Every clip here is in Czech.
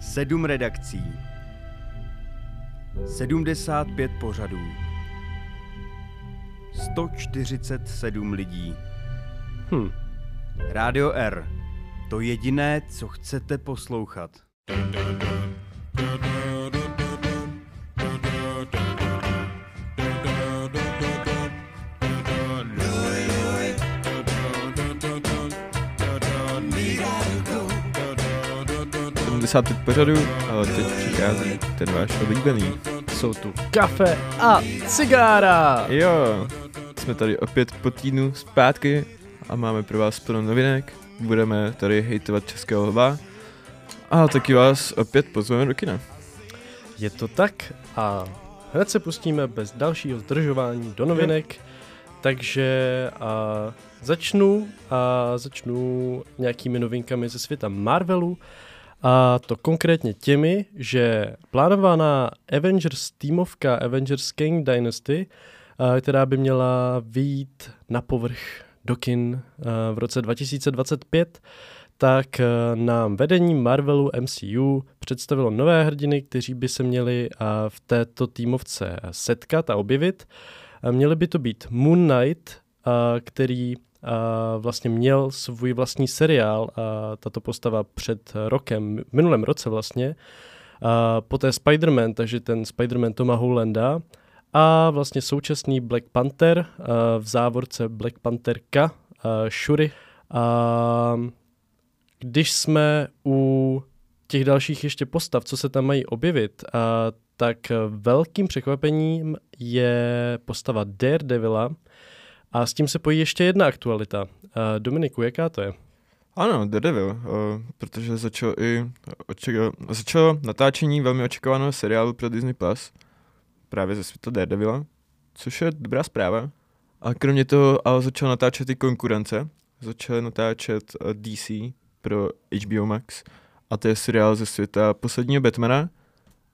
Sedm redakcí. 75 pořadů. 147 lidí. Hm. Rádio R. To jediné, co chcete poslouchat. Pět pořadů, ale teď přichází ten váš oblíbený. Jsou tu kafe a cigára. Jo, jsme tady opět po týdnu zpátky a máme pro vás plno novinek. Budeme tady hejtovat Českého lva a taky vás opět pozveme do kina. Je to tak a hned se pustíme bez dalšího zdržování do novinek. Takže a začnu a začnu nějakými novinkami ze světa Marvelu. A to konkrétně těmi, že plánovaná Avengers týmovka Avengers King Dynasty, která by měla výjít na povrch do kin v roce 2025, tak nám vedení Marvelu MCU představilo nové hrdiny, kteří by se měli v této týmovce setkat a objevit. Měly by to být Moon Knight, který vlastně měl svůj vlastní seriál, a tato postava před rokem, v minulém roce vlastně, a poté Spider-Man, takže ten Spider-Man Toma Hollanda a vlastně současný Black Panther v závorce Black Pantherka Shuri. A když jsme u těch dalších ještě postav, co se tam mají objevit, a, tak velkým překvapením je postava Daredevila, a s tím se pojí ještě jedna aktualita. Uh, Dominiku, jaká to je? Ano, Daredevil, uh, protože začal i očeka- začalo natáčení velmi očekávaného seriálu pro Disney Plus, právě ze světa Daredevila, což je dobrá zpráva. A kromě toho ale začal natáčet i konkurence. Začal natáčet uh, DC pro HBO Max a to je seriál ze světa posledního Batmana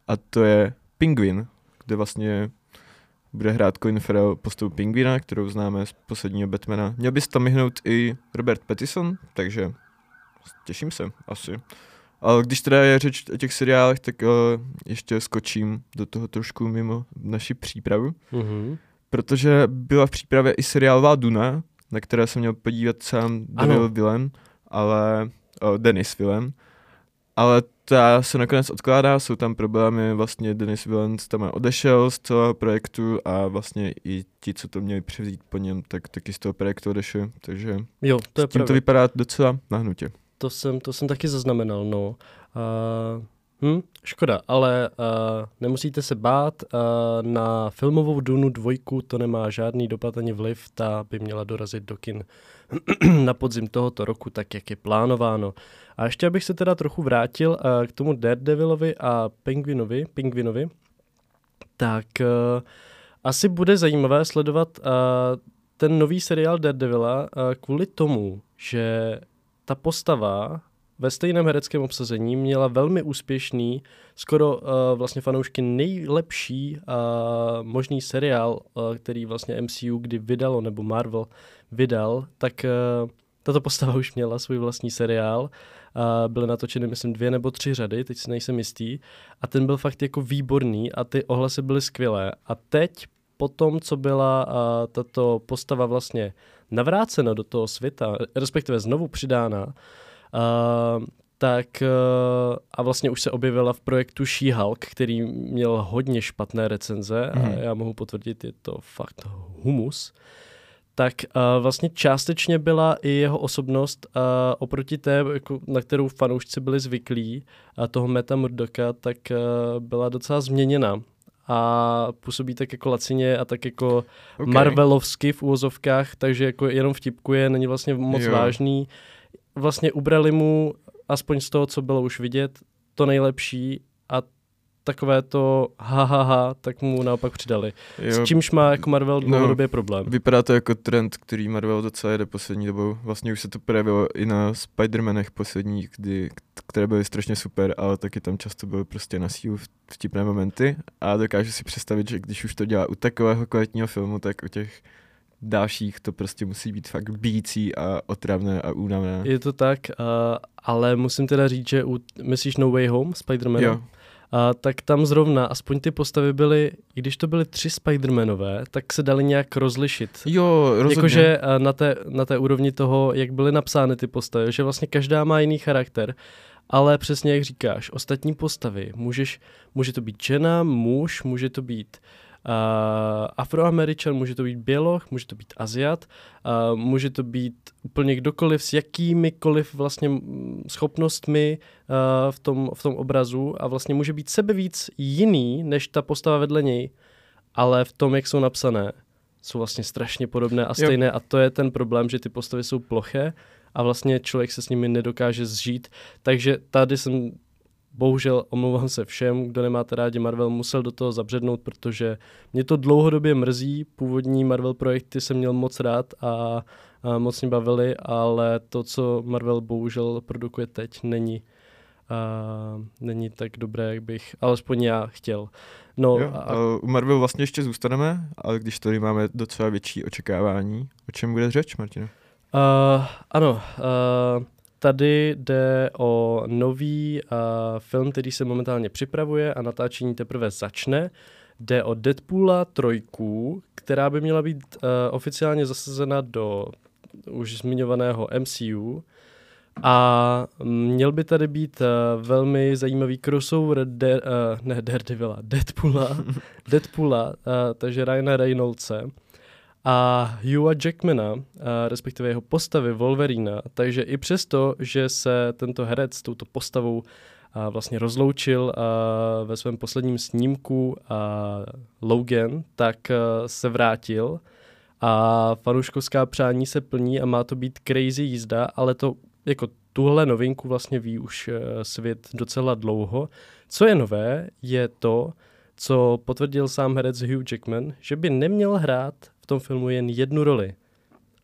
a to je Penguin, kde vlastně bude hrát Colin Farrell postavu Pingvina, kterou známe z posledního Batmana. Měl by se tam myhnout i Robert Pattinson, takže těším se, asi. Ale když teda je řeč o těch seriálech, tak uh, ještě skočím do toho trošku mimo naši přípravu. Mm-hmm. Protože byla v přípravě i seriálová Duna, na které jsem měl podívat sám Daniel Willem, ale uh, Denis Willem, ale ta se nakonec odkládá, jsou tam problémy, vlastně Denis Villeneuve tam odešel z celého projektu a vlastně i ti, co to měli převzít po něm, tak taky z toho projektu odešli, takže jo, to je s tím pravda. to vypadá docela nahnutě. To jsem, to jsem taky zaznamenal, no. Uh, hm, škoda, ale uh, nemusíte se bát, uh, na filmovou Dunu dvojku to nemá žádný dopad ani vliv, ta by měla dorazit do kin na podzim tohoto roku, tak jak je plánováno. A ještě abych se teda trochu vrátil uh, k tomu Daredevilovi a Penguinovi, Penguinovi tak uh, asi bude zajímavé sledovat uh, ten nový seriál Daredevila uh, kvůli tomu, že ta postava ve stejném hereckém obsazení měla velmi úspěšný, skoro uh, vlastně fanoušky nejlepší uh, možný seriál, uh, který vlastně MCU kdy vydalo, nebo Marvel vydal, tak uh, tato postava už měla svůj vlastní seriál. Uh, byly natočeny, myslím, dvě nebo tři řady, teď si nejsem jistý. A ten byl fakt jako výborný a ty ohlasy byly skvělé. A teď po tom, co byla uh, tato postava vlastně navrácena do toho světa, respektive znovu přidána, uh, tak uh, a vlastně už se objevila v projektu She-Hulk, který měl hodně špatné recenze mm. a mhm. já mohu potvrdit, je to fakt humus. Tak uh, vlastně částečně byla i jeho osobnost uh, oproti té, jako, na kterou fanoušci byli zvyklí, a toho Meta Murdoka, tak uh, byla docela změněna a působí tak jako lacině a tak jako okay. Marvelovsky v úvozovkách, takže jako jenom vtipkuje, není vlastně moc jo. vážný. Vlastně ubrali mu, aspoň z toho, co bylo už vidět, to nejlepší a takové to ha, ha, ha tak mu naopak přidali. Jo. S čímž má jako Marvel no, dlouhodobě no, problém. Vypadá to jako trend, který Marvel docela jede poslední dobou. Vlastně už se to projevilo i na Spider-Manech posledních, kdy, které byly strašně super, ale taky tam často byly prostě na sílu vtipné momenty a dokážu si představit, že když už to dělá u takového kvalitního filmu, tak u těch dalších to prostě musí být fakt bící a otravné a únavné. Je to tak, uh, ale musím teda říct, že u, myslíš No Way Home, Spider-Man? Jo. A tak tam zrovna, aspoň ty postavy byly, i když to byly tři Spider-Manové, tak se dali nějak rozlišit. Jo, rozhodně. Jakože eh, na té, na té úrovni toho, jak byly napsány ty postavy, že vlastně každá má jiný charakter, ale přesně jak říkáš, ostatní postavy, můžeš, může to být žena, muž, může to být uh, afroameričan, může to být běloch, může to být aziat, uh, může to být úplně kdokoliv s jakýmikoliv vlastně schopnostmi uh, v, tom, v tom obrazu a vlastně může být sebe víc jiný, než ta postava vedle něj, ale v tom, jak jsou napsané, jsou vlastně strašně podobné a stejné jo. a to je ten problém, že ty postavy jsou ploché a vlastně člověk se s nimi nedokáže zžít, takže tady jsem bohužel omlouvám se všem, kdo nemáte rádi Marvel, musel do toho zabřednout, protože mě to dlouhodobě mrzí. Původní Marvel projekty jsem měl moc rád a, a moc mě bavili, ale to, co Marvel bohužel produkuje teď, není, a, není tak dobré, jak bych alespoň já chtěl. No, jo, a... U Marvel vlastně ještě zůstaneme, ale když tady máme docela větší očekávání, o čem bude řeč, Martina? Uh, ano, uh, tady jde o nový uh, film, který se momentálně připravuje a natáčení teprve začne. Jde o Deadpoola trojku, která by měla být uh, oficiálně zasazena do už zmiňovaného MCU. A měl by tady být uh, velmi zajímavý crossover de, uh, ne Daredevila, Deadpoola, Deadpoola, uh, takže Ryana Reynoldse a Hugha Jackmana, respektive jeho postavy Wolverina, takže i přesto, že se tento herec s touto postavou vlastně rozloučil ve svém posledním snímku Logan, tak se vrátil a fanouškovská přání se plní a má to být crazy jízda, ale to jako tuhle novinku vlastně ví už svět docela dlouho. Co je nové, je to, co potvrdil sám herec Hugh Jackman, že by neměl hrát v tom filmu jen jednu roli.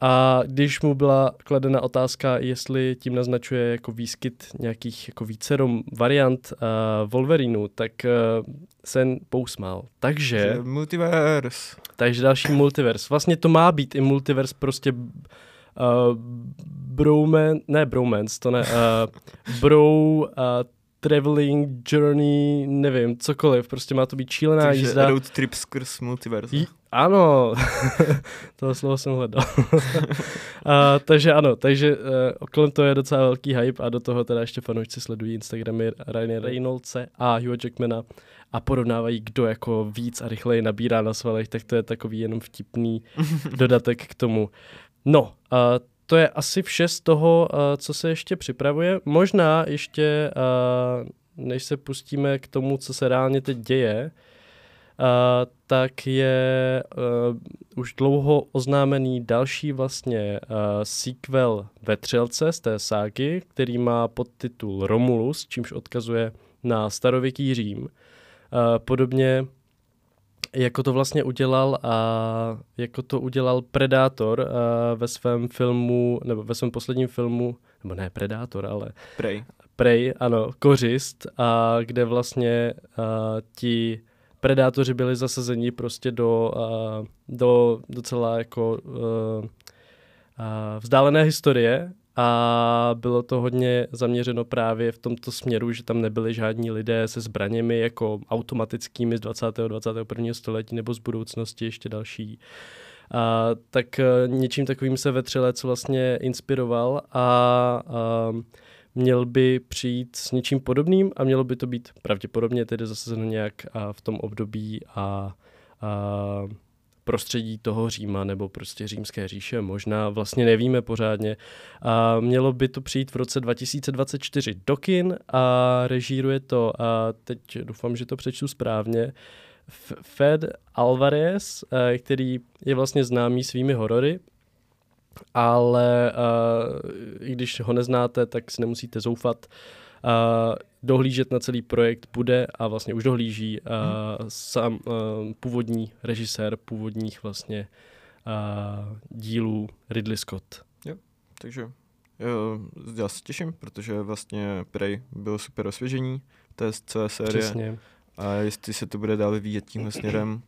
A když mu byla kladena otázka, jestli tím naznačuje jako výskyt nějakých jako vícero variant uh, Wolverinu, tak uh, se pousmál. Takže... Multiverse. Takže další multiverse. Vlastně to má být i multiverse prostě uh, bromance, ne bromance, to ne, uh, bro, uh, traveling, journey, nevím, cokoliv, prostě má to být šílená Takže jízda. road trip skrz multiverse. J- ano, to slovo jsem hledal. a, takže ano, takže uh, kolem toho je docela velký hype a do toho teda ještě fanoušci sledují Instagramy Ryan Reynoldse a Hugh Jackmana a porovnávají, kdo jako víc a rychleji nabírá na svalech, tak to je takový jenom vtipný dodatek k tomu. No, uh, to je asi vše z toho, uh, co se ještě připravuje. Možná ještě, uh, než se pustíme k tomu, co se reálně teď děje, uh, tak je už dlouho oznámený další vlastně sequel ve třelce z té ságy, který má podtitul Romulus, čímž odkazuje na starověký Řím. Podobně jako to vlastně udělal a jako to udělal Predátor ve svém filmu, nebo ve svém posledním filmu, nebo ne Predátor, ale Prey. Prey, ano, Kořist, a kde vlastně uh, ti predátoři byli zasazeni prostě do, uh, do docela jako uh, uh, vzdálené historie a bylo to hodně zaměřeno právě v tomto směru, že tam nebyli žádní lidé se zbraněmi jako automatickými z 20. 21. století nebo z budoucnosti ještě další. A, tak něčím takovým se Vetřelec vlastně inspiroval a, a měl by přijít s něčím podobným a mělo by to být pravděpodobně tedy zasazeno nějak a v tom období a, a prostředí toho Říma nebo prostě římské říše, možná vlastně nevíme pořádně. A mělo by to přijít v roce 2024 do kin a režíruje to, a teď doufám, že to přečtu správně, Fed Alvarez, eh, který je vlastně známý svými horory, ale uh, i když ho neznáte, tak si nemusíte zoufat. Uh, dohlížet na celý projekt bude a vlastně už dohlíží uh, sám uh, původní režisér původních vlastně uh, dílů Ridley Scott. Jo, takže jo, já se těším, protože vlastně Prey byl super osvěžení té celé série. Přesně. A jestli se to bude dále vidět tímhle směrem,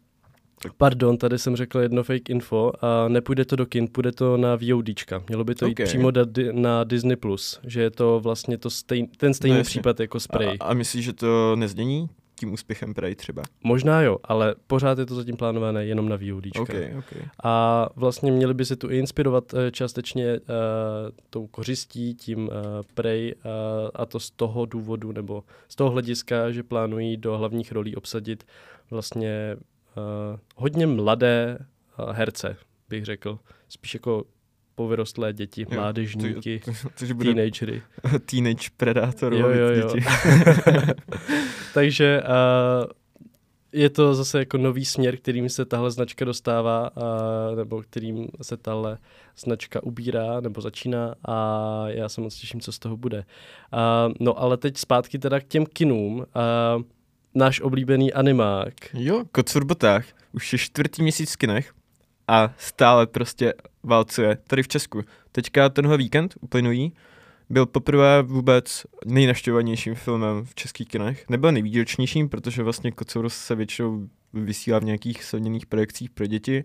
Pardon, tady jsem řekl jedno fake info. A nepůjde to do kin, půjde to na VODčka. Mělo by to jít přímo da, na Disney+, Plus, že je to vlastně to stejn, ten stejný No případ jako Spray. A, a myslíš, že to nezdění tím úspěchem Prey třeba? Možná jo, ale pořád je to zatím plánované jenom na VODčka. OK, OK. A vlastně měli by se tu i inspirovat eh, částečně uh, tou kořistí, tím uh, Prey, uh, a to z toho důvodu, nebo z toho hlediska, že plánují do hlavních rolí obsadit vlastně hodně mladé uh, herce, bych řekl. Spíš jako povyrostlé děti, Jo, mládežníky, To, to, to, bude teenagery. teenage predátor Jo, jo, jo. děti. Takže uh, je to zase jako nový směr, kterým se tahle značka dostává, uh, nebo kterým se tahle značka ubírá, nebo začíná a já se moc těším, co z toho bude. Uh, no ale teď zpátky teda k těm kinům. Uh, náš oblíbený animák. Jo, Kocur Botách už je čtvrtý měsíc v kinech a stále prostě válcuje tady v Česku. Teďka tenhle víkend uplynulý byl poprvé vůbec nejnaštěvovanějším filmem v českých kinech. Nebyl nejvýdělečnějším, protože vlastně Kocour se většinou vysílá v nějakých silněných projekcích pro děti,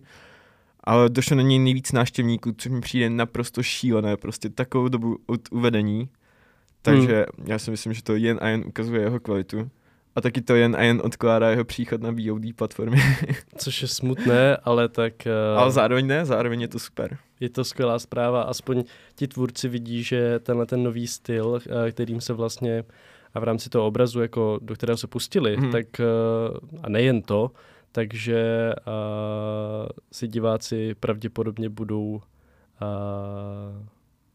ale došlo na něj nejvíc návštěvníků, což mi přijde naprosto šílené, prostě takovou dobu od uvedení. Takže hmm. já si myslím, že to jen a jen ukazuje jeho kvalitu. A taky to jen a jen odkládá jeho příchod na VOD platformy. Což je smutné, ale tak uh, Ale zároveň ne, zároveň je to super. je to skvělá zpráva. Aspoň ti tvůrci vidí, že tenhle ten nový styl, uh, kterým se vlastně a v rámci toho obrazu, jako do kterého se pustili, hmm. tak uh, a nejen to, takže uh, si diváci pravděpodobně budou uh,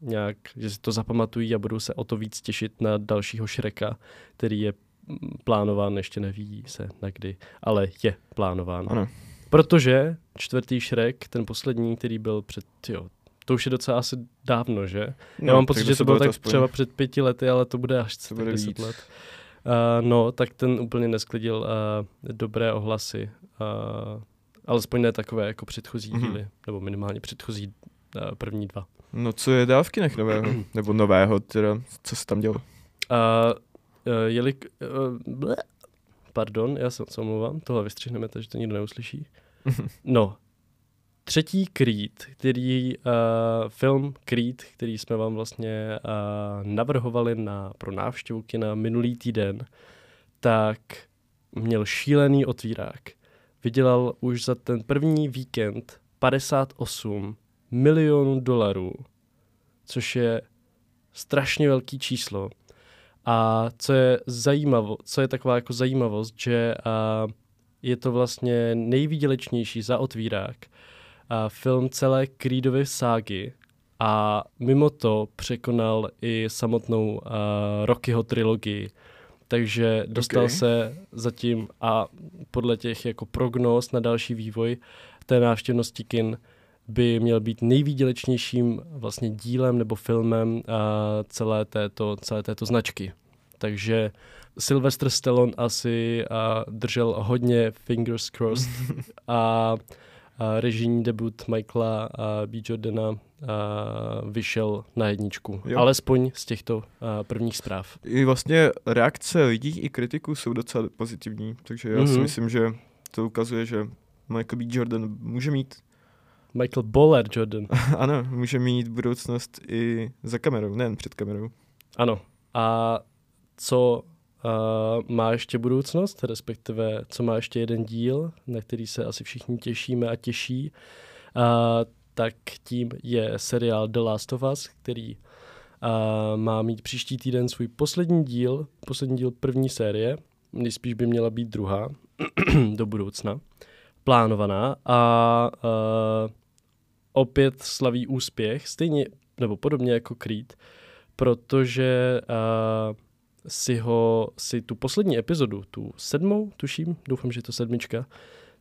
nějak, že si to zapamatují a budou se o to víc těšit na dalšího Šreka, který je plánován, ještě neví se na kdy, ale je plánován. Ano. Protože čtvrtý Shrek, ten poslední, který byl před, jo, to už je docela asi dávno, že? No, Já mám pocit, že to deset bylo tak aspoň. třeba před pěti lety, ale to bude až To bude 10 víc. let. Uh, no, tak ten úplně nesklidil uh, dobré ohlasy. Uh, alespoň ne takové jako předchozí Mhm. díly, nebo minimálně předchozí uh, první dva. No co je dál v kinech nového? Nebo nového, teda, co se tam dělo? Uh, jelik, uh, ble, pardon, já se, se omlouvám, tohle vystřihneme, takže to nikdo neuslyší. No, třetí Creed, který, uh, film Creed, který jsme vám vlastně uh, navrhovali na, pro návštěvu kina minulý týden, tak měl šílený otvírák. Vydělal už za ten první víkend 58 milionů dolarů, což je strašně velký číslo. A co je zajímavo, co je taková jako zajímavost, že uh, je to vlastně nejvýdělečnější za otvírák a film celé Creedovy ságy a mimo to překonal i samotnou uh, Rockyho trilogii. Takže dostal Ok. se zatím a podle těch jako prognóz na další vývoj té návštěvnosti kin by měl být nejvýdělečnějším vlastně dílem nebo filmem uh, celé, této, celé této značky. Takže Sylvester Stallone asi uh, držel hodně fingers crossed a, a režijní debut Michaela a B. Jordana a, vyšel na jedničku. Jo. Alespoň z těchto a, prvních zpráv. I vlastně reakce lidí i kritiků jsou docela pozitivní, takže já si Mhm. myslím, že to ukazuje, že Michael B. Jordan může mít, Michael Boller Jordan. ano, může mít budoucnost i za kamerou, nejen před kamerou. Ano. A co uh, má ještě budoucnost, respektive co má ještě jeden díl, na který se asi všichni těšíme a těší, uh, tak tím je seriál The Last of Us, který uh, má mít příští týden svůj poslední díl, poslední díl první série, nejspíš by měla být druhá do budoucna, plánovaná a uh, opět slaví úspěch, stejně nebo podobně jako Creed, protože uh, si ho, si tu poslední epizodu, tu sedmou, tuším, doufám, že je to sedmička,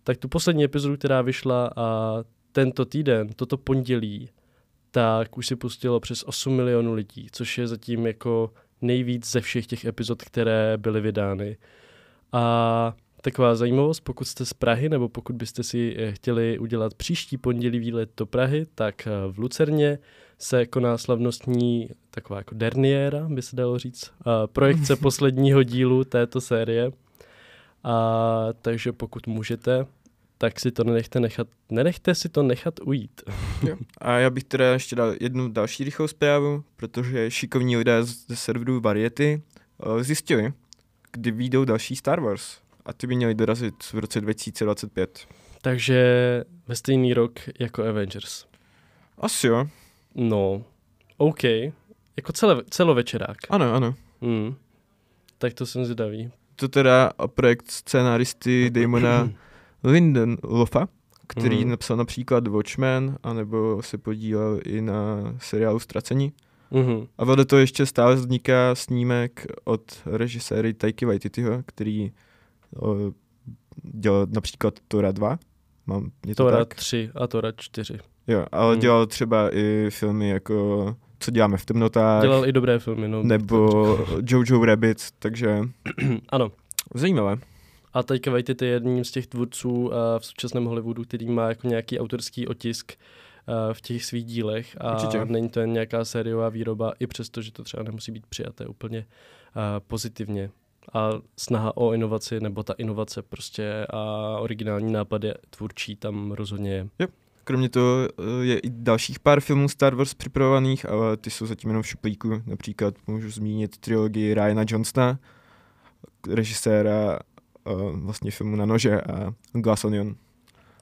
tak tu poslední epizodu, která vyšla a tento týden, toto pondělí, tak už si pustilo přes 8 milionů lidí, což je zatím jako nejvíc ze všech těch epizod, které byly vydány. A taková zajímavost, pokud jste z Prahy, nebo pokud byste si eh, chtěli udělat příští pondělí výlet do Prahy, tak eh, v Lucerně se koná slavnostní taková jako derniéra, by se dalo říct, a projekce posledního dílu této série. A, takže pokud můžete, tak si to nenechte nechat, nenechte si to nechat ujít. Jo. A já bych teda ještě dal jednu další rychlou zprávu, protože šikovní lidé ze serveru Variety eh, zjistili, kdy výjdou další Star Wars. A ty by měly dorazit v roce 2025. Takže ve stejný rok jako Avengers. Asi jo. No, OK. Jako cele, celovečerák. Ano, ano. Hmm. Tak to jsem zvědavý. To teda projekt scénaristy Damona Lindelofa, který Mhm. napsal například Watchmen, anebo se podílel i na seriálu Ztracení. Mhm. A vedle toho ještě stále vzniká snímek od režiséry Taiki Waititiho, který dělal například Tora 2. Mám je to Tora tak? 3 a Tora 4. Jo, ale Hmm. dělal třeba i filmy jako Co děláme v temnotách, Dělal i dobré filmy. No, nebo Jojo Rabbit, takže Ano. zajímavé. A Taika Waititi je jedním z těch tvůrců uh, v současném Hollywoodu, který má jako nějaký autorský otisk uh, v těch svých dílech a Určitě. není to jen nějaká sériová výroba, i přesto, že to třeba nemusí být přijaté úplně uh, pozitivně. A snaha o inovaci, nebo ta inovace prostě a originální nápady tvůrčí tam rozhodně je. Kromě toho eh, je i dalších pár filmů Star Wars připravovaných, ale ty jsou zatím jenom v šuplíku. Například můžu zmínit trilogii Ryana Johnsona, režiséra eh, vlastně filmu Na nože a Glass Onion.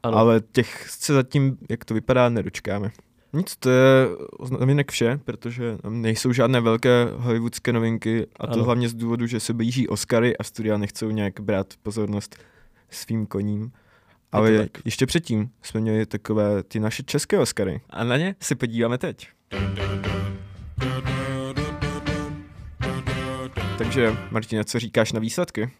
Ano, Ale těch se zatím, jak to vypadá, nedočkáme. Nic, to je znamenek vše, protože nejsou žádné velké hollywoodské novinky a to Ano. hlavně z důvodu, že se blíží Oscary a studia nechcou nějak brát pozornost svým koním. Ale tak. ještě předtím jsme měli takové ty naše české Oscary a na ně se podíváme teď. Takže, Martina, co říkáš na výsledky?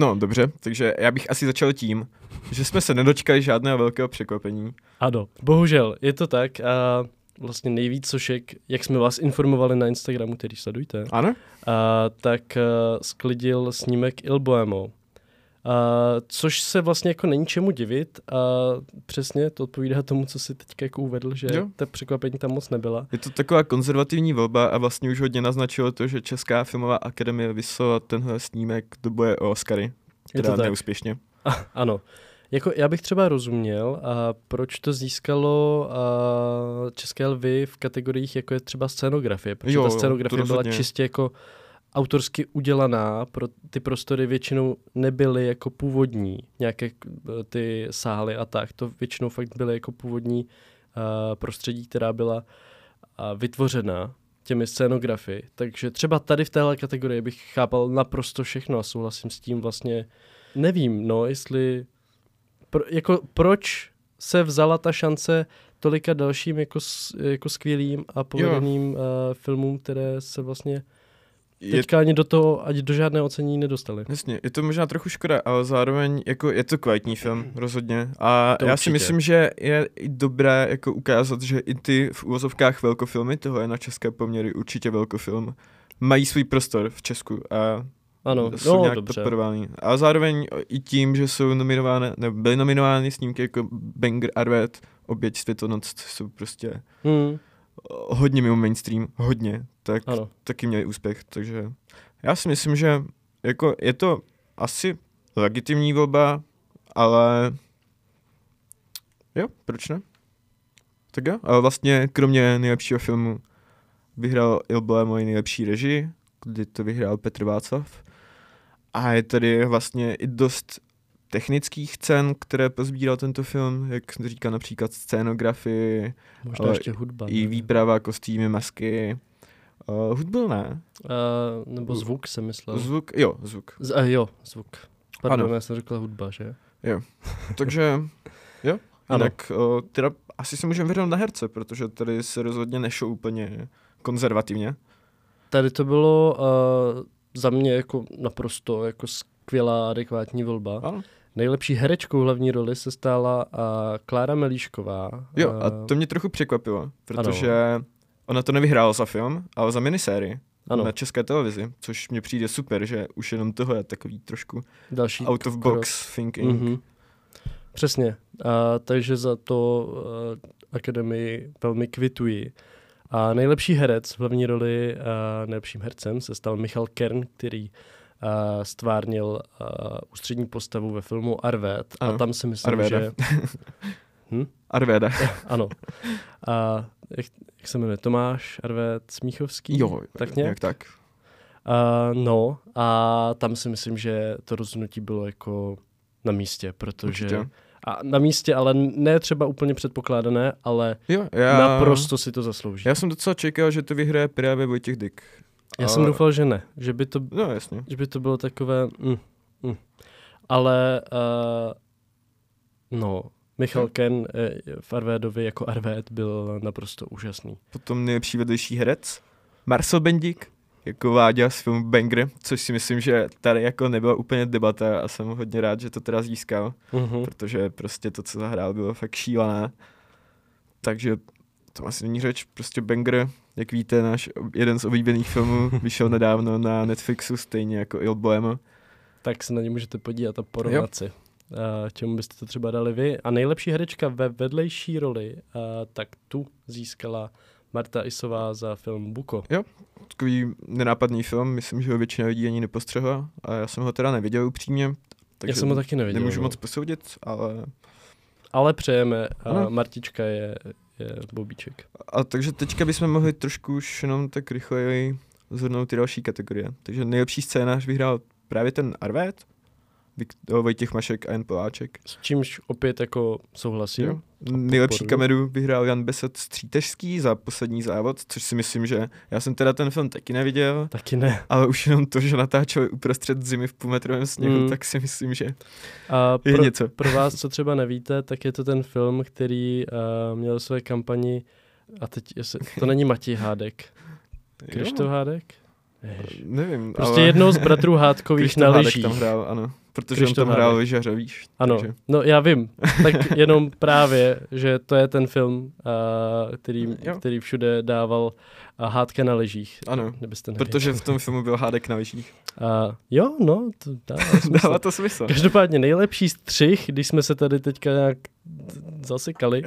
No, dobře, takže já bych asi začal tím, že jsme se nedočkali žádného velkého překvapení. ano, bohužel, je to tak a vlastně nejvíc sošek, jak jsme vás informovali na Instagramu, který sledujte, Ano? a, tak uh, sklidil snímek Il Boemo. A, což se vlastně jako není čemu divit a přesně to odpovídá tomu, co si teď jako uvedl, že Jo. ta překvapení tam moc nebyla. Je to taková konzervativní volba a vlastně už hodně naznačilo to, že Česká filmová akademie vyslala tenhle snímek do boje o Oscary. Je Teda to tak. neúspěšně. A, ano. Jako já bych třeba rozuměl, a proč to získalo a, České lvy v kategoriích, jako je třeba scénografie. Protože Jo, ta to byla čistě jako autorsky udělaná, pro ty prostory většinou nebyly jako původní, nějaké k- ty sály a tak. To většinou fakt byly jako původní a, prostředí, která byla a, vytvořena těmi scénografy. Takže třeba tady v téhle kategorii bych chápal naprosto všechno a souhlasím s tím vlastně. Nevím, no, jestli... Pro, jako proč se vzala ta šance tolika dalším jako, jako skvělým a povedeným uh, filmům, které se vlastně Je, teďka ani do toho, ani do žádného ocení nedostali. jasně, je to možná trochu škoda, ale zároveň jako je to kvalitní film, rozhodně. A To já určitě. si myslím, že je i dobré jako ukázat, že i ty v úvozovkách velkofilmy, tohle je na české poměry určitě velkofilm, mají svůj prostor v Česku a Ano, jsou no nějak dobře. podporovány. A zároveň i tím, že jsou nominovány, nebo byly nominovány snímky jako Banger Arvet, Oběť světonoc, jsou prostě Hmm, hodně mimo mainstream, hodně, tak ano. taky měli úspěch, takže já si myslím, že jako je to asi legitimní volba, ale jo, proč ne? Tak jo, ale vlastně kromě nejlepšího filmu vyhrál Il Boemo i nejlepší režii, kdy to vyhrál Petr Václav. A je tady vlastně i dost technických cen, které pozbíral tento film, jak říká například scénografii, Možná ale ještě hudba. i nevím. výprava, kostýmy, masky. Uh, hudbu ne. Uh, nebo zvuk jsem myslel. Zvuk, jo, zvuk. Z, uh, jo, zvuk. Pardon, Ano. já jsem řekl hudba, že? Takže, jo. Ano. Jinak, uh, teda asi se můžeme vrhnout na herce, protože tady se rozhodně nešlo úplně konzervativně. Tady to bylo uh, za mě jako naprosto jako skvělá, adekvátní volba. Ano. Nejlepší herečkou hlavní roli se stala uh, Klára Melíšková. Jo, uh, a to mě trochu překvapilo, protože ona to nevyhrála za film, ale za minisérii ano, na české televizi, což mě přijde super, že už jenom tohle je takový trošku další out of krok. box thinking. Mhm. Přesně. A, takže za to uh, akademii velmi kvituji. A nejlepší herec v hlavní roli, uh, nejlepším hercem se stal Michal Kern, který stvárnil uh, ústřední postavu ve filmu Arvet a Ano, tam si myslím, Arvéda. že... Hm? Arvéda. Ano. A jak, jak se jmenuje? Tomáš Arvet Smíchovský? Jo, tak nějak? tak. Uh, no a tam si myslím, že to rozhodnutí bylo jako na místě, protože... Určitě. A na místě, ale ne třeba úplně předpokládané, ale Jo, já, naprosto si to zaslouží. Já jsem docela čekal, že to vyhraje právě Vojtěch Dyk. Já jsem doufal, že ne. Že by to, No jasně. že by to bylo takové... Mm, mm. Ale uh, no, Michal Ken eh, v Arvédovi jako Arvéd byl naprosto úžasný. Potom nejlepší vedlejší herec. Marcel Bendik, jako Váďa z filmu Banger, což si myslím, že tady jako nebyla úplně debata a jsem hodně rád, že to teda získal, Mhm. protože prostě to, co zahrál, bylo fakt šílené. Takže to asi není řeč, prostě Banger, jak víte, náš jeden z oblíbených filmů vyšel nedávno na Netflixu, stejně jako Il Bohemo. Tak se na ně můžete podívat a porovnat si. Uh, čemu byste to třeba dali vy? A nejlepší herečka ve vedlejší roli, uh, tak tu získala Marta Isová za film Buko. Takový nenápadný film, myslím, že ho většina lidí ani nepostřehla a já jsem ho teda neviděl upřímně, takže Já jsem ho taky neviděl. nemůžu no. moc posoudit, ale Ale přejeme. A Ano. Martička je, je Bobíček. A takže teďka bychom mohli trošku už jenom tak rychleji zhrnout ty další kategorie. Takže nejlepší scénář vyhrál právě ten o, Vojtěch Mašek a Jan Poláček. S čímž opět jako souhlasím. Jo. Nejlepší kameru vyhrál Jan Besed Střítežský za poslední závod, což si myslím, že já jsem teda ten film taky neviděl, Taky ne. ale už jenom to, že natáčeli uprostřed zimy v půlmetrovém sněhu, Mm. tak si myslím, že A je pro, něco. pro vás, co třeba nevíte, tak je to ten film, který uh, měl své kampani a teď, jestli, to není Matěj Hádek. Krištof Hádek? Ježiš. Nevím, Prostě ale... jednou z bratrů Hádkových na lyžích. tam hrál, ano. Protože on tam hrál lyžaře, víš. Ano, Takže. no já vím. Tak jenom právě, že to je ten film, uh, který, Jo. který všude dával uh, hádka na lyžích. Ano, Kdybyste nevěděli. protože v tom filmu byl Hádek na lyžích. Uh, jo, no, to dává smysl. Dává to smysl. Každopádně nejlepší střih, když jsme se tady teďka nějak zasekali,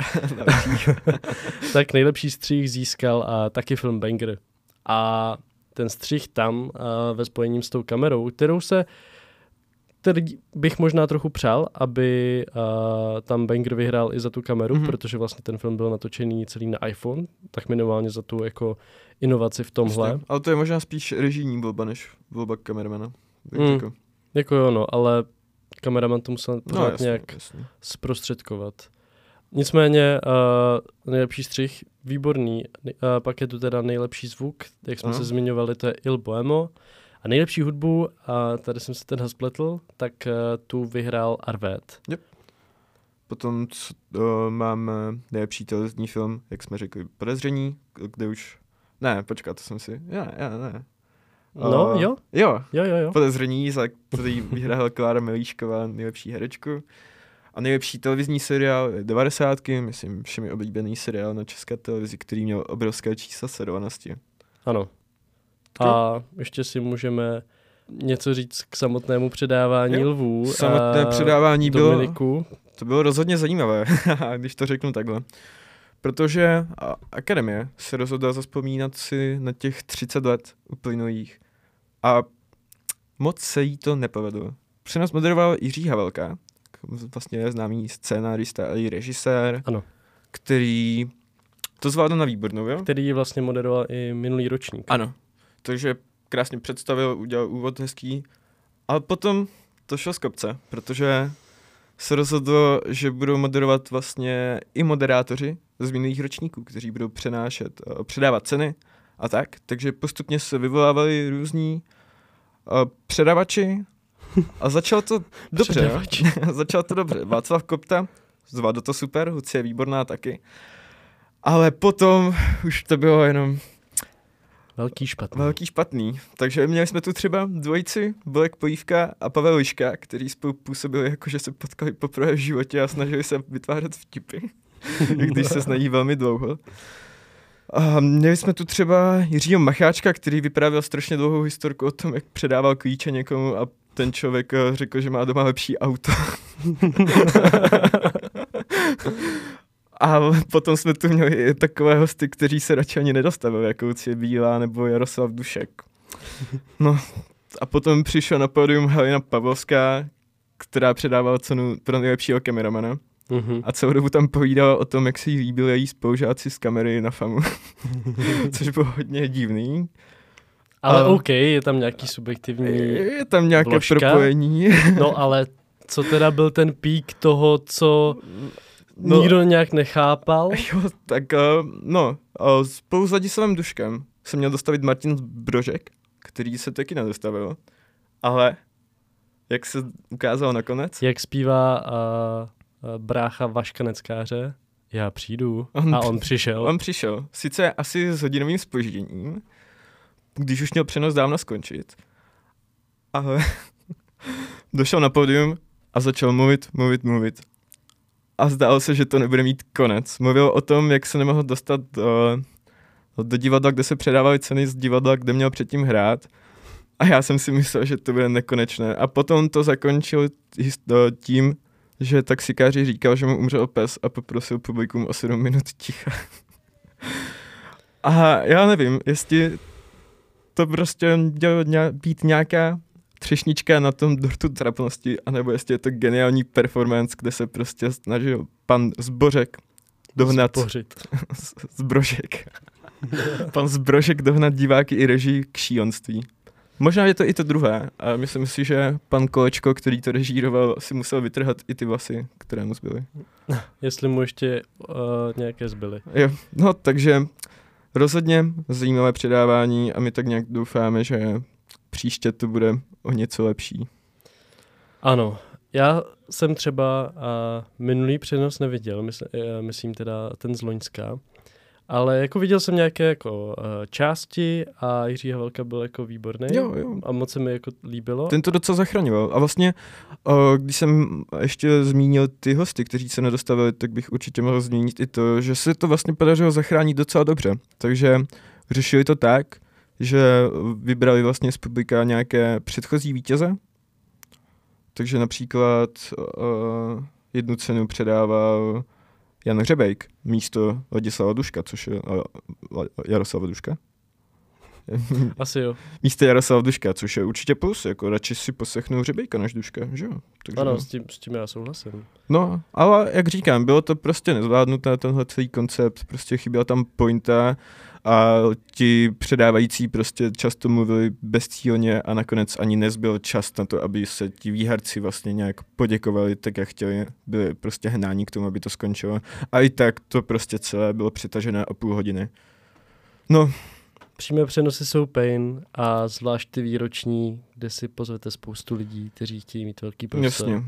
tak nejlepší střih získal a taky film Banger. A ten střih tam a ve spojení s tou kamerou, kterou se který bych možná trochu přál, aby uh, tam Banger vyhrál i za tu kameru, Mhm. mm-hmm. protože vlastně ten film byl natočený celý na iPhone, tak minimálně za tu jako inovaci v tomhle. Jasně. Ale to je možná spíš režijní volba, než volba kameramana. Mm. Jako jo, no, ale kameraman to musel No, jasně, nějak jasně. zprostředkovat. Nicméně uh, nejlepší střih, výborný. Uh, pak je tu teda nejlepší zvuk, jak jsme Ano. se zmiňovali, to je Il Boemo. A nejlepší hudbu, a tady jsem se teda spletl, tak uh, tu vyhrál Arvet. Potom co, uh, máme nejlepší televizní film, jak jsme řekli, Podezření, kde už... Ne, počkat, to jsem si... Já, já, ne. No, Eh, jo, Jo, jo, jo, jo. Podezření, za který vyhrála Klára Milíšková nejlepší herečku. A nejlepší televizní seriál je 90. myslím, všemi oblíbený seriál na české televizi, který měl obrovské čísla sledovanosti. Ano. A ještě si můžeme něco říct k samotnému předávání Jo, lvů. Samotné a předávání bylo... Dominiku. To bylo rozhodně zajímavé, když to řeknu takhle. Protože Akademie se rozhodla zaspomínat si na těch 30 let uplynulých a moc se jí to nepovedlo. Přenos moderoval Jiří Havelka, vlastně známý scénárista a i režisér, Ano. který to zvládl na výbornou, jo? Který vlastně moderoval i minulý ročník. Ano. Takže krásně představil, udělal úvod hezký, ale potom to šlo z kopce, protože se rozhodlo, že budou moderovat vlastně i moderátoři z minulých ročníků, kteří budou přenášet, eh, předávat ceny a tak. Takže postupně se vyvolávali různí uh, předavači a začalo to dobře. Předavači. začalo to dobře. Václav Kopta, zvládl to super, Lucie je výborná taky. Ale potom už to bylo jenom Velký špatný. Velký špatný. Takže měli jsme tu třeba dvojici, Bolek Pojívka a Pavel Liška, který spolu působili jako, že se potkali poprvé v životě a snažili se vytvářet vtipy, i když se znají velmi dlouho. A měli jsme tu třeba Jiřího Macháčka, který vyprávěl strašně dlouhou historku o tom, jak předával klíče někomu a ten člověk eh, řekl, že má doma lepší auto. A potom jsme tu měli i takové hosty, kteří se radši ani nedostavili, jako Lucie Bílá nebo Jaroslav Dušek. No, a potom přišla na pódium Helena Pavlovská, která předávala cenu pro nejlepšího kameramana. Mhm. A celou dobu tam povídala o tom, jak si jí líbili její spolužáci z kamery na FAMu. Což bylo hodně divný. Ale A- OK, je tam nějaký subjektivní... Je tam nějaké vložka? propojení. No ale co teda byl ten pík toho, co No. nikdo nějak nechápal? Jo, tak uh, no, uh, spolu s Ladislavem Duškem se měl dostavit Martin Brožek, který se taky nedostavil. Ale, jak se ukázalo nakonec, Jak zpívá uh, brácha Vaška Neckáře? Já přijdu. On a on přišel. on přišel, sice asi s hodinovým spožděním, když už měl přenos dávno skončit, ale došel na pódium a začal mluvit, mluvit, mluvit. A zdálo se, že to nebude mít konec. Mluvil o tom, jak se nemohl dostat do, do divadla, kde se předávaly ceny z divadla, kde měl předtím hrát. A já jsem si myslel, že to bude nekonečné. A potom to zakončil eh, tím, že taxikáři říkal, že mu umřel pes a poprosil publikum o 7 minut ticha. A já nevím, jestli to prostě mělo ně- být nějaká třešnička na tom dortu trapnosti, anebo jestli je to geniální performance, kde se prostě snažil pan Zbořek dohnat Spořit. z- Zbrožek. pan Zbrožek dohnat diváky i režii k šílenství. Možná je to i to druhé. A myslím si, že pan Kolečko, který to režíroval, si musel vytrhat i ty vlasy, které mu zbyly. Jestli mu ještě uh, nějaké zbyly. Jo, no takže rozhodně zajímavé předávání a my tak nějak doufáme, že příště to bude o něco lepší. Ano, já jsem třeba uh, minulý přenos neviděl, mysl, uh, myslím teda ten z Loňska, ale jako viděl jsem nějaké jako uh, části a Jiří Havelka byl jako výborný Jo, jo. a moc se mi jako líbilo. Ten to docela zachraňoval. A vlastně, o, když jsem ještě zmínil ty hosty, kteří se nedostavili, tak bych určitě mohl zmínit i to, že se to vlastně podařilo zachránit docela dobře. Takže řešili to tak, že vybrali vlastně z publika nějaké předchozí vítěze. Takže například uh, jednu cenu předával Jan Hřebejk místo Ladislava Duška, což je uh, Jaroslava Duška. Asi jo. místo Jaroslava Duška, což je určitě plus, jako radši si poslechnu Hřebejka než Duška, že jo? Takže, Ano, s tím, s tím já souhlasím. No, ale jak říkám, bylo to prostě nezvládnuté, tenhle celý koncept, prostě chyběla tam pointa a ti předávající prostě často mluvili bezcílně a nakonec ani nezbyl čas na to, aby se ti výherci vlastně nějak poděkovali tak, jak chtěli, byli prostě hnání k tomu, aby to skončilo. A i tak to prostě celé bylo přetažené o půl hodiny. No, Přímé přenosy jsou pain a zvlášť ty výroční, kde si pozvete spoustu lidí, kteří chtějí mít velký prostor. jasně.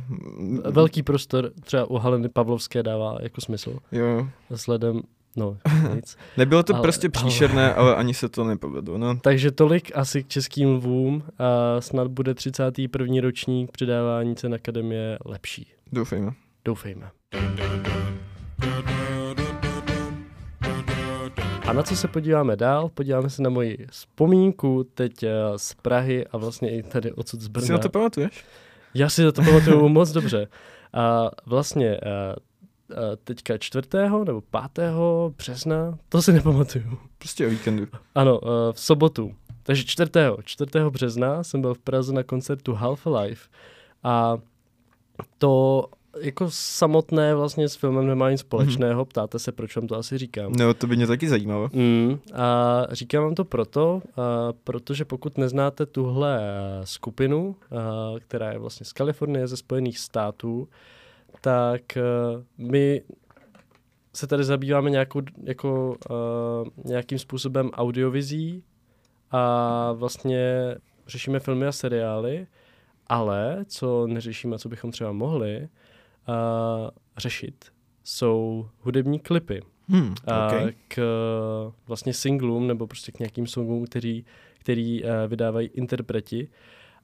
Velký prostor třeba u Haleny Pavlovské dává jako smysl. Jo, Vzhledem, no nic. Nebylo to Ale- ale, prostě příšerné, ale ani se to nepovedlo. No. Takže tolik asi k českým lvům a snad bude 31. ročník předávání cen Akademie lepší. Doufejme. Doufejme. A na co se podíváme dál? Podíváme se na moji vzpomínku teď eh, z Prahy a vlastně i tady odsud z Ty Brna. si na to pamatuješ? Já si to pamatuju moc dobře. A vlastně eh, teďka 4. nebo 5. března, to si nepamatuju. Prostě o víkendu. Ano, eh, v sobotu. Takže 4. 4. března jsem byl v Praze na koncertu Half-Life a to jako samotné vlastně s filmem nemá nic společného, mm-hmm. ptáte se, proč vám to asi říkám. No, to by mě taky zajímalo. Mm, a říkám vám to proto, a protože pokud neznáte tuhle a, skupinu, a, která je vlastně z Kalifornie, ze Spojených států, tak a, my se tady zabýváme nějakou, jako, a, nějakým způsobem audiovizí a vlastně řešíme filmy a seriály, ale co neřešíme, co bychom třeba mohli a, řešit, jsou hudební klipy Hmm, okay. k vlastně singlům nebo prostě k nějakým songům, který, který uh, vydávají interpreti.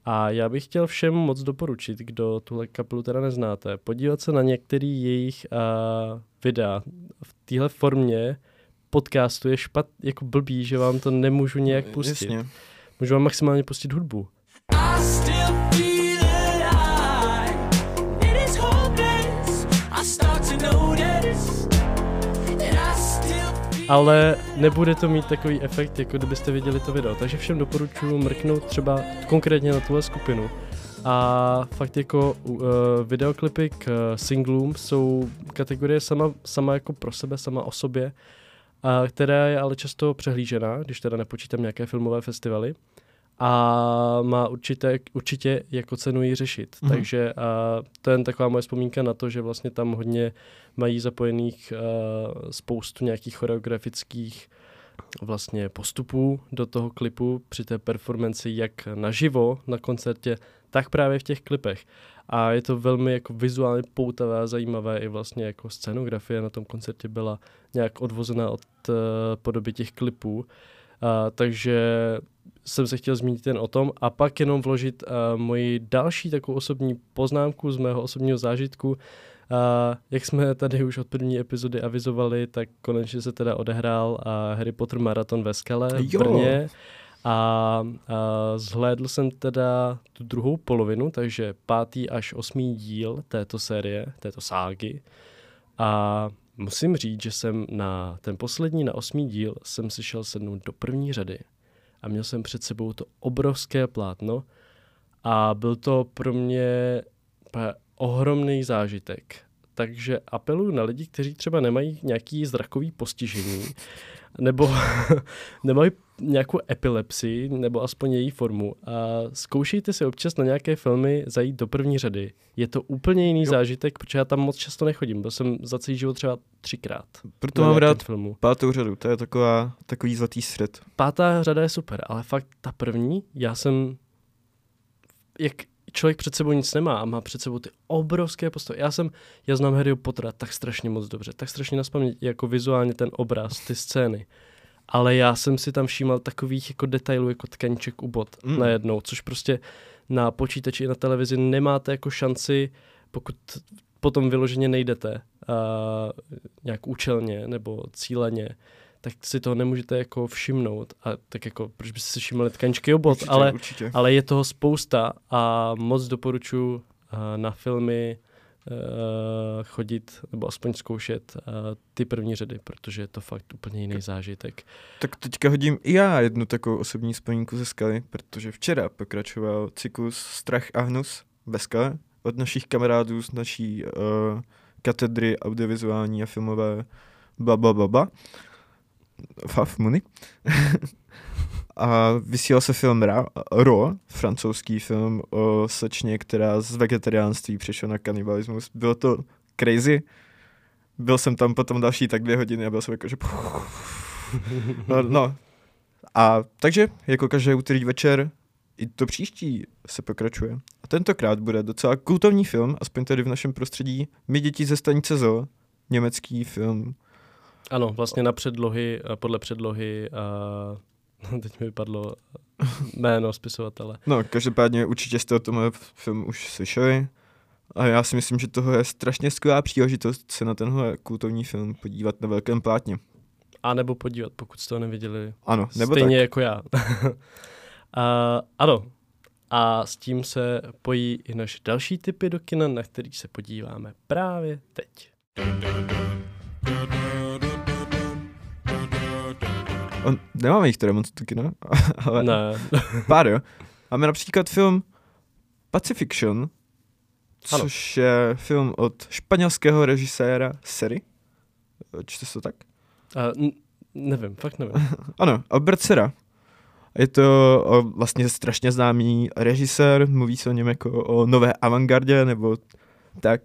A já bych chtěl všem moc doporučit, kdo tuhle kapelu teda neznáte, podívat se na některý jejich uh, videa v téhle formě podcastu je špat, jako blbý, že vám to nemůžu nějak pustit. Jasně. Můžu vám maximálně pustit hudbu. I still ale nebude to mít takový efekt, jako kdybyste viděli to video. Takže všem doporučuji mrknout třeba konkrétně na tuhle skupinu. A fakt jako uh, videoklipy k uh, singlům jsou kategorie sama, sama jako pro sebe, sama o sobě, a která je ale často přehlížená, když teda nepočítám nějaké filmové festivaly. A má určitě, určitě jako cenu ji řešit. Mhm. Mm. Takže a to je taková moje vzpomínka na to, že vlastně tam hodně mají zapojených uh, spoustu nějakých choreografických vlastně postupů do toho klipu při té performanci jak naživo na koncertě, tak právě v těch klipech. A je to velmi jako vizuálně poutavé a zajímavé i vlastně jako scenografie na tom koncertě byla nějak odvozená od uh, podoby těch klipů. Uh, takže jsem se chtěl zmínit jen o tom a pak jenom vložit uh, moji další takovou osobní poznámku z mého osobního zážitku. Uh, jak jsme tady už od první epizody avizovali, tak konečně se teda odehrál uh, Harry Potter maraton ve Skale v Jo. Brně. A, a zhlédl jsem teda tu druhou polovinu, takže pátý až osmý díl této série, této ságy. A musím říct, že jsem na ten poslední, na osmý díl, jsem si šel sednout do první řady a měl jsem před sebou to obrovské plátno a byl to pro mě ohromný zážitek. Takže apeluju na lidi, kteří třeba nemají nějaký zrakový postižení, nebo nemají nějakou epilepsii, nebo aspoň její formu. A zkoušejte si občas na nějaké filmy zajít do první řady. Je to úplně jiný Jo. zážitek, protože já tam moc často nechodím. Byl jsem za celý život třeba třikrát. Proto mám rád filmu. pátou řadu, to je taková, takový zlatý střed. Pátá řada je super, ale fakt ta první, já jsem, jak člověk před sebou nic nemá a má před sebou ty obrovské postavy. Já jsem, já znám Harryho Pottera tak strašně moc dobře, tak strašně naspamět jako vizuálně ten obraz, ty scény. Ale já jsem si tam všímal takových jako detailů, jako tkaníček u bot Mm. mm. najednou, což prostě na počítači i na televizi nemáte jako šanci, pokud potom vyloženě nejdete uh, nějak účelně nebo cíleně, tak si toho nemůžete jako všimnout. A tak jako, proč byste si všimli tkaníčky obot, určitě, ale, určitě. ale je toho spousta a moc doporučuji uh, na filmy uh, chodit nebo aspoň zkoušet uh, ty první řady, protože je to fakt úplně jiný zážitek. Tak teďka hodím i já jednu takovou osobní vzpomínku ze skaly, protože včera pokračoval cyklus Strach a hnus ve skale od našich kamarádů z naší uh, katedry audiovizuální a filmové bla bla bla bla. Faf Muni. a vysílal se film Ra, Ro, francouzský film o slečně, která z vegetariánství přešla na kanibalismus. Bylo to crazy. Byl jsem tam potom další tak dvě hodiny a byl jsem jako, že No, no. A takže, jako každý úterý večer, i to příští se pokračuje. A tentokrát bude docela kultovní film, aspoň tady v našem prostředí. My děti ze stanice Zo, německý film. Ano, vlastně na předlohy, eh, podle předlohy, uh, teď mi vypadlo eh, jméno spisovatele. No, každopádně určitě jste o tomhle film už slyšeli. A já si myslím, že toho je strašně skvělá příležitost se na tenhle kultovní film podívat na velkém plátně. A nebo podívat, pokud jste ho neviděli. Ano, nebo Stejně tak. jako já. a, ano. A s tím se pojí i naše další typy do kina, na který se podíváme právě teď. On, nemáme jich teda moc taky, no? Ale Ne, pár, jo. Máme například film Pacifiction, Ano. což je film od španělského režiséra Seri. Čte se to tak? a, n- nevím, fakt nevím. Ano, Albert Sera. Je to o, vlastně strašně známý režisér, mluví se o něm jako o nové avantgardě, nebo tak.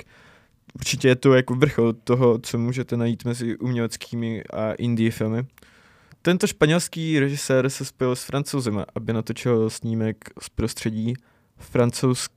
Určitě je to jako vrchol toho, co můžete najít mezi uměleckými a indie filmy. Tento španělský režisér se spojil s francouzem, aby natočil snímek z prostředí francouzské,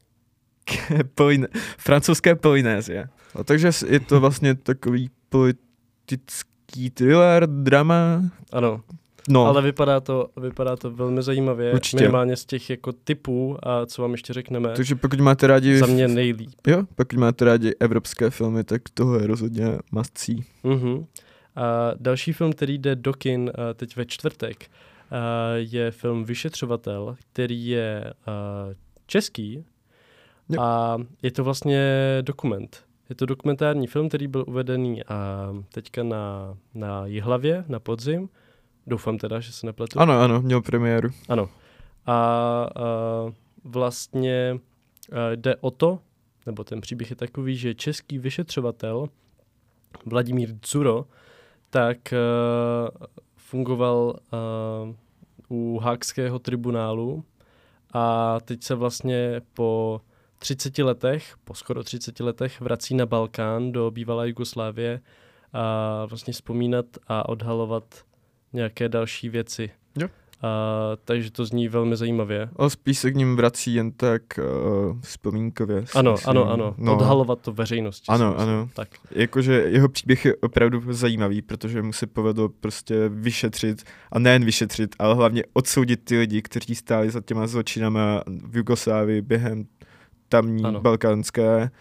Polyne- francouzské Polynézie. A takže je to vlastně takový politický thriller, drama. Ano, No, ale vypadá to, vypadá to velmi zajímavě, Určitě. minimálně z těch jako typů, a co vám ještě řekneme, takže pokud máte rádi za mě nejlíp. Jo, pokud máte rádi evropské filmy, tak tohle je rozhodně must see. Mhm. A další film, který jde do kin teď ve čtvrtek, je film Vyšetřovatel, který je český a je to vlastně dokument. Je to dokumentární film, který byl uvedený teďka na, na Jihlavě na podzim. Doufám teda, že se nepletu. Ano, ano, měl premiéru. Ano. A, a vlastně a jde o to, nebo ten příběh je takový, že český vyšetřovatel Vladimír Dzuro tak uh, fungoval uh, u Hákského tribunálu a teď se vlastně po 30 letech, po skoro 30 letech vrací na Balkán do bývalé Jugoslávie a vlastně vzpomínat a odhalovat nějaké další věci. A, takže to zní velmi zajímavě. Ale spíš se k ním vrací jen tak uh, vzpomínkově. Ano, myslím. ano, ano. No, Odhalovat to veřejnosti. Ano, ano. Tak. Jakože jeho příběh je opravdu zajímavý, protože mu se povedlo prostě vyšetřit, a nejen vyšetřit, ale hlavně odsoudit ty lidi, kteří stáli za těma zločinama v Jugoslávii během tamní ano. balkánské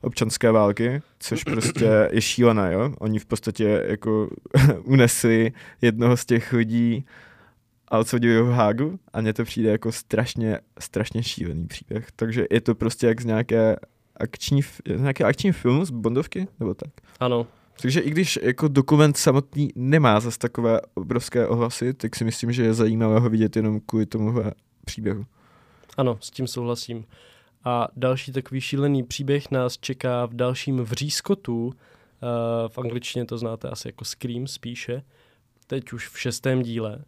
občanské války, což prostě je šílené, jo. Oni v podstatě jako unesli jednoho z těch lidí a odsoudili ho v Hágu a mně to přijde jako strašně, strašně šílený příběh. Takže je to prostě jak z nějaké akční, f- nějaké akční filmu z Bondovky, nebo tak. Ano, Takže i když jako dokument samotný nemá zas takové obrovské ohlasy, tak si myslím, že je zajímavé ho vidět jenom kvůli tomuhle příběhu. ano, s tím souhlasím. A další takový šílený příběh nás čeká v dalším vřískotu. Uh, v angličtině to znáte asi jako Scream spíše. Teď už v šestém díle.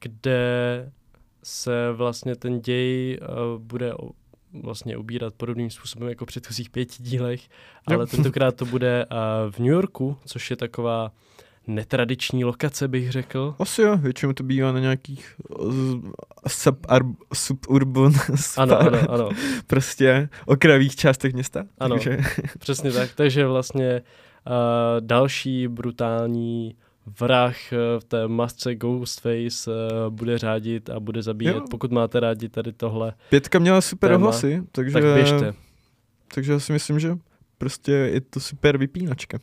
Kde se vlastně ten děj uh, bude vlastně ubírat podobným způsobem jako v předchozích pěti dílech, ale Jo. tentokrát to bude uh, v New Yorku, což je taková netradiční lokace, bych řekl. Asi jo, většinou to bývá na nějakých z- suburb, suburban, Ano, ano, ano. prostě okrajových částech města. Ano. Takže, Přesně tak, takže vlastně uh, další brutální vrah eh, v té masce Ghostface uh, bude řádit a bude zabíjet. Jo. Pokud máte rádi tady tohle, pětka měla super Téma. ohlasy, takže, tak běžte. takže já si myslím, že prostě je to super vypínačka.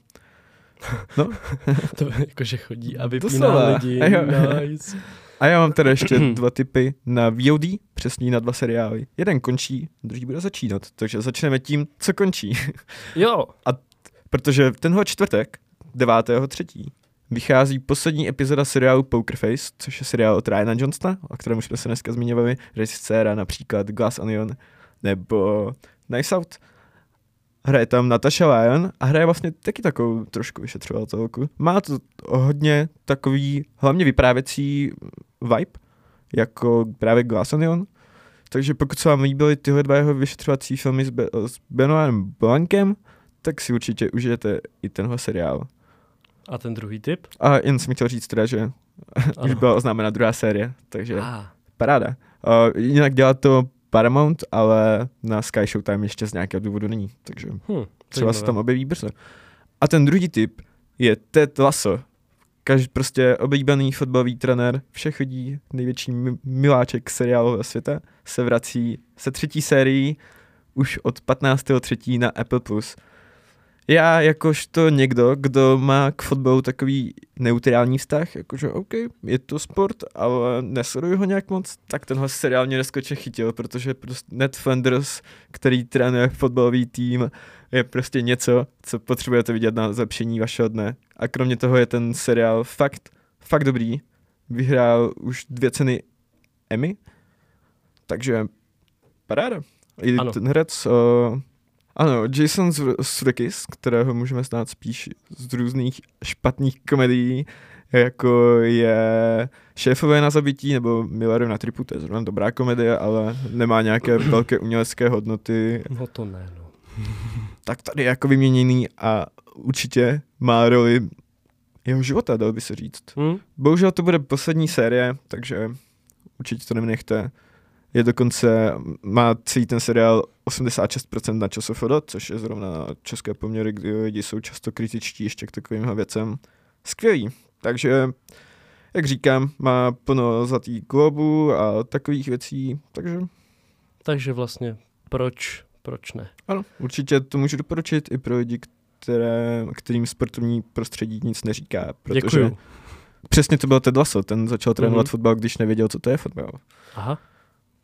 No, To jakože chodí a To vypíná slova. lidi. A jo. Nice. A já mám teda ještě dva typy na VOD, přesně na dva seriály. Jeden končí, druhý bude začínat, takže začneme tím, co končí. Jo, Protože tenhle čtvrtek, 9.3. vychází poslední epizoda seriálu Poker Face, což je seriál od Ryana Johnsona, o kterém už jsme se dneska zmiňovali, režiséra například Glass Onion nebo Nice Out. Hraje tam Natasha Lyon a hraje vlastně taky takovou trošku vyšetřovatelku. Má to hodně takový, hlavně vyprávěcí vibe, jako právě Glass Onion. Takže pokud se vám líbily tyhle dva jeho vyšetřovací filmy s, Be- s Benoinem Blankem, tak si určitě užijete i tenhle seriál. A ten druhý typ? A jen jsem chtěl říct teda, že už byla oznámena druhá série, takže Ah, paráda. Uh, jinak dělá to Paramount, ale na Sky Showtime ještě z nějakého důvodu není, takže hm, třeba se tam objeví brzo. A ten druhý typ je Ted Lasso. Každý prostě oblíbený fotbalový trenér všech lidí, největší mi- miláček seriálového světa, se vrací se třetí sérií už od 15.3. na Apple+. Já jakožto někdo, kdo má k fotbalu takový neutrální vztah, jakože OK, je to sport, ale nesleduju ho nějak moc, tak tenhle seriál mě neskoče chytil, protože prostě Ned Flanders, který trénuje fotbalový tým, je prostě něco, co potřebujete vidět na zlepšení vašeho dne. A kromě toho je ten seriál fakt, fakt dobrý. Vyhrál už dvě ceny Emmy, takže paráda. I Ano. ten herec, uh, ano, Jason Sudeikis, kterého můžeme znát spíš z různých špatných komedií, jako je Šéfové na zabití nebo Milleru na tripu, to je zrovna dobrá komedie, ale nemá nějaké velké umělecké hodnoty, No to ne, no. tak tady je jako vyměněný a určitě má roli jeho života, dal by se říct. Hm? Bohužel to bude poslední série, takže určitě to nenechte. Je dokonce, má celý ten seriál 86% na ČSFD, což je zrovna na české poměry, kdy lidi jsou často kritičtí ještě k takovým věcem. Skvělý. Takže, jak říkám, má plno zlatý globu a takových věcí, takže Takže vlastně proč, proč ne? ano, určitě to můžu doporučit i pro lidi, které, kterým sportovní prostředí nic neříká, protože Děkuju. přesně to byl Ted Lasso, ten začal trénovat Mhm. mm-hmm. fotbal, když nevěděl, co to je fotbal. Aha,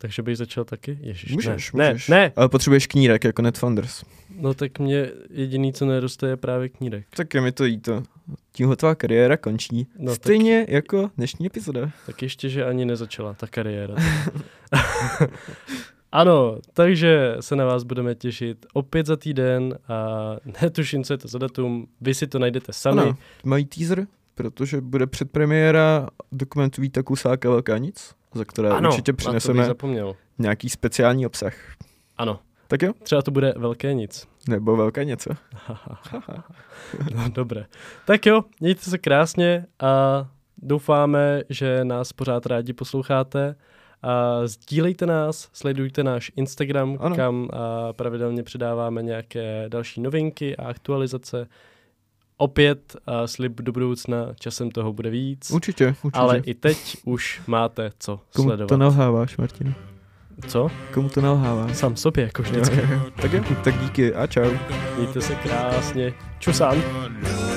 Takže bych začal taky? Ježiš, Můžeš, ne. můžeš. Ne, ne, Ale potřebuješ knírek jako Ned Flanders. no tak mě jediný, co neroste, je právě knírek. Tak je mi to jíto. Tímhle tvá kariéra končí. No, Stejně tak... jako dnešní epizoda. Tak ještě, že ani nezačala ta kariéra. ano, takže se na vás budeme těšit opět za týden a netuším, co je to za datum, vy si to najdete sami. Ano, mají teaser, protože bude předpremiéra dokumentu Víta Kusáka Velká nic, za které ano určitě přineseme nějaký speciální obsah. Ano, Tak jo? třeba to bude velké nic. Nebo velké něco. no dobré. Tak jo, mějte se krásně a doufáme, že nás pořád rádi posloucháte. A sdílejte nás, sledujte náš Instagram, Ano. kam a pravidelně přidáváme nějaké další novinky a aktualizace. Opět a slib do budoucna, časem toho bude víc, Určitě, určitě. ale i teď už máte co Komu sledovat. to nalháváš, Martin? Co? Komu to nalháváš? Sám sobě, jako vždycky. tak jo, tak díky a čau. Mějte se krásně. Čusán. No,